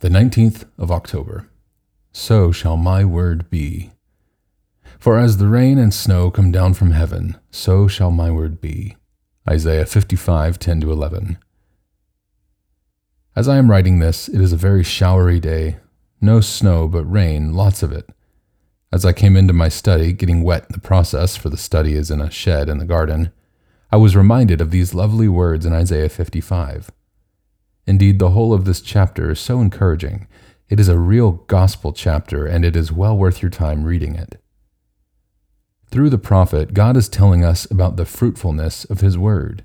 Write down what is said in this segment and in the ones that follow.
The 19th of October. So shall my word be. For as the rain and snow come down from heaven, so shall my word be. Isaiah 55 10 to 11. As I am writing this, it is a very showery day. No snow, but rain, lots of it. As I came into my study, getting wet in the process, for the study is in a shed in the garden, I was reminded of these lovely words in Isaiah 55. Indeed, the whole of this chapter is so encouraging. It is a real gospel chapter, and it is well worth your time reading it. Through the prophet, God is telling us about the fruitfulness of His Word,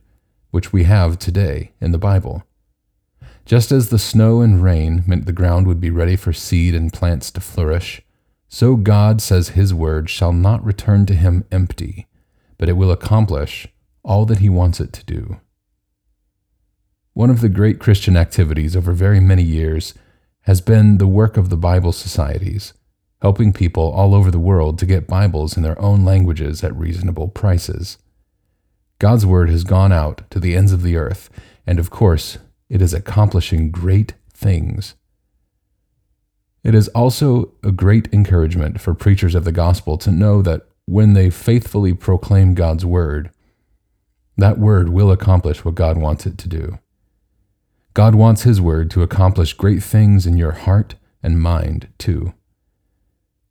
which we have today in the Bible. Just as the snow and rain meant the ground would be ready for seed and plants to flourish, so God says His Word shall not return to Him empty, but it will accomplish all that He wants it to do. One of the great Christian activities over very many years has been the work of the Bible societies, helping people all over the world to get Bibles in their own languages at reasonable prices. God's Word has gone out to the ends of the earth, and of course, it is accomplishing great things. It is also a great encouragement for preachers of the gospel to know that when they faithfully proclaim God's Word, that Word will accomplish what God wants it to do. God wants His Word to accomplish great things in your heart and mind, too.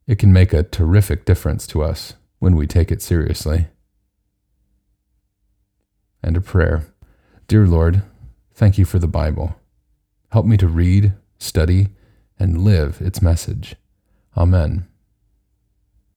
It can make a terrific difference to us when we take it seriously. And a prayer Dear Lord, thank you for the Bible. Help me to read, study, and live its message. Amen.